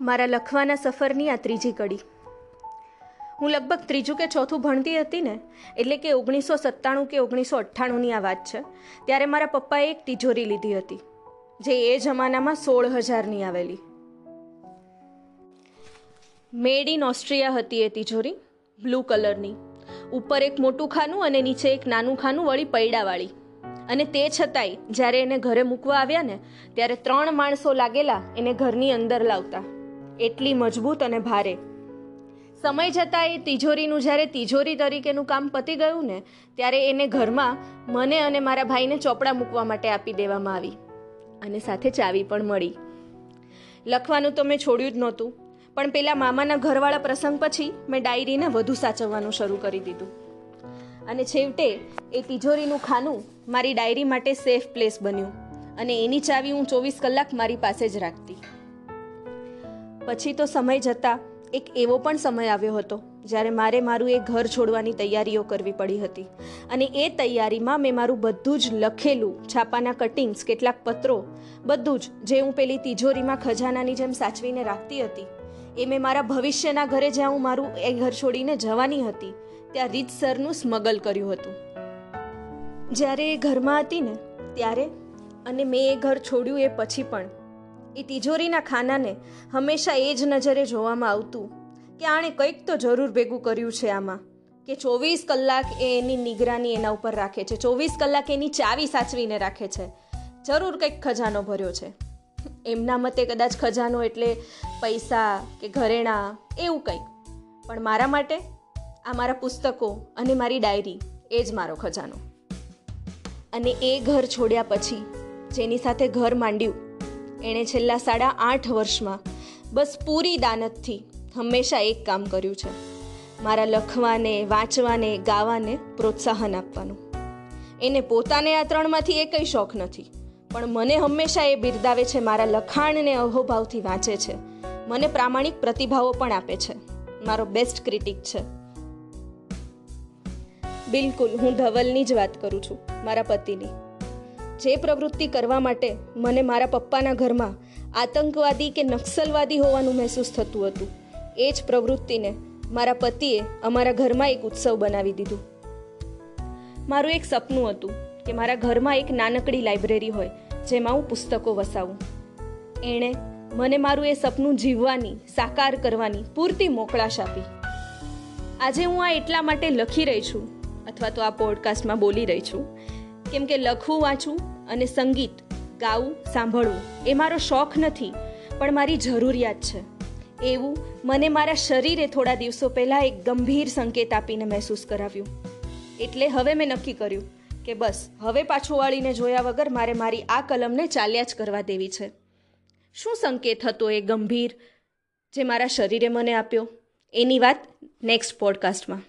મારા લખવાના સફરની આ ત્રીજી કડી. હું લગભગ ત્રીજું કે ચોથું ભણતી હતી ને, એટલે કે ઓગણીસો સત્તાણું કે ઓગણીસો અઠ્ઠાણુંની આ વાત છે, ત્યારે મારા પપ્પાએ એક તિજોરી લીધી હતી, જે એ જમાનામાં સોળ હજારની આવેલી. મેડ ઇન ઓસ્ટ્રિયા હતી એ તિજોરી, બ્લુ કલરની. ઉપર એક મોટું ખાનું અને નીચે એક નાનું ખાનું વળી પૈડાવાળી. અને તે છતાંય, જ્યારે એને ઘરે મૂકવા આવ્યા ને, ત્યારે ત્રણ માણસો લાગેલા એને ઘરની અંદર લાવતા. એટલી મજબૂત અને ભારે. સમય જતાં એ તિજોરીનું, જ્યારે તિજોરી તરીકેનું કામ પતી ગયું ને, ત્યારે એને ઘરમાં મને અને મારા ભાઈને ચોપડા મૂકવા માટે આપી દેવામાં આવી અને સાથે ચાવી પણ મળી. લખવાનું તો મેં છોડ્યું જ નહોતું, પણ પેલા મામાના ઘરવાળા પ્રસંગ પછી મેં ડાયરીને વધુ સાચવવાનું શરૂ કરી દીધું. અને છેવટે એ તિજોરીનું ખાનું મારી ડાયરી માટે સેફ પ્લેસ બન્યું અને એની ચાવી હું ચોવીસ કલાક મારી પાસે જ રાખતી. પછી તો સમય જતાં એક એવો પણ સમય આવ્યો હતો, જ્યારે મારે મારું એ ઘર છોડવાની તૈયારીઓ કરવી પડી હતી. અને એ તૈયારીમાં મેં મારું બધું જ લખેલું, છાપાના કટિંગ્સ, કેટલાક પત્રો, બધું જ જે હું પેલી તિજોરીમાં ખજાનાની જેમ સાચવીને રાખતી હતી. એ મેં મારા ભવિષ્યના ઘરે જ્યાં હું મારું એ ઘર છોડીને જવાની હતી, ત્યાં રીતસરનું સ્મગલ કર્યું હતું. જ્યારે એ ઘરમાં હતી ને, ત્યારે, અને મેં એ ઘર છોડ્યું એ પછી પણ એ તિજોરીના ખાનાને હંમેશા એ જ નજરે જોવામાં આવતું કે આણે કંઈક તો જરૂર ભેગું કર્યું છે આમાં. કે ચોવીસ કલાક એ એની નિગરાની એના ઉપર રાખે છે. ચોવીસ કલાક એની ચાવી સાચવીને રાખે છે. જરૂર કંઈક ખજાનો ભર્યો છે. એમના મતે કદાચ ખજાનો એટલે પૈસા કે ઘરેણાં, એવું કંઈક. પણ મારા માટે આ મારા પુસ્તકો અને મારી ડાયરી એ જ મારો ખજાનો. અને એ ઘર છોડ્યા પછી જેની સાથે ઘર માંડ્યું એણે છેલ્લા સાડા આઠ વર્ષમાં બસ પૂરી દાનતથી હંમેશા એક કામ કર્યું છે. મારા લખવાને, વાંચવાને, ગાવાને પ્રોત્સાહન આપવાનું. એને પોતાને આ ત્રણમાંથી એકય શોખ નથી, પણ મને હંમેશા એ બિરદાવે છે, મારા લખાણને અહોભાવથી વાંચે છે. મને પ્રામાણિક પ્રતિભાવો પણ આપે છે. મારો બેસ્ટ ક્રિટિક છે. બિલકુલ, હું ધવલની જ વાત કરું છું, મારા પતિની. જે પ્રવૃત્તિ કરવા માટે મને મારા પપ્પાના ઘરમાં આતંકવાદી કે નક્સલવાદી હોવાનું મહેસૂસ થતું હતું, એ જ પ્રવૃત્તિને મારા પતિએ અમારા ઘરમાં એક ઉત્સવ બનાવી દીધું. મારું એક સપનું હતું કે મારા ઘરમાં એક નાનકડી લાઇબ્રેરી હોય, જેમાં હું પુસ્તકો વસાવું. એણે મને મારું એ સપનું જીવવાની, સાકાર કરવાની પૂરતી મોકળાશ આપી. આજે હું આ એટલા માટે લખી રહી છું, અથવા તો આ પોડકાસ્ટમાં બોલી રહી છું કેમ કે લખવું વાંચવું અને સંગીત, ગાવું, સાંભળવું એ મારો શોખ નથી, પણ મારી જરૂરિયાત છે. એવું મને મારા શરીરે થોડા દિવસો પહેલાં એક ગંભીર સંકેત આપીને મહેસૂસ કરાવ્યું. એટલે હવે મેં નક્કી કર્યું કે બસ, હવે પાછું વાળીને જોયા વગર મારે મારી આ કલમને ચાલ્યા જ કરવા દેવી છે. શું સંકેત હતો એ ગંભીર જે મારા શરીરે મને આપ્યો? એની વાત નેક્સ્ટ પોડકાસ્ટમાં.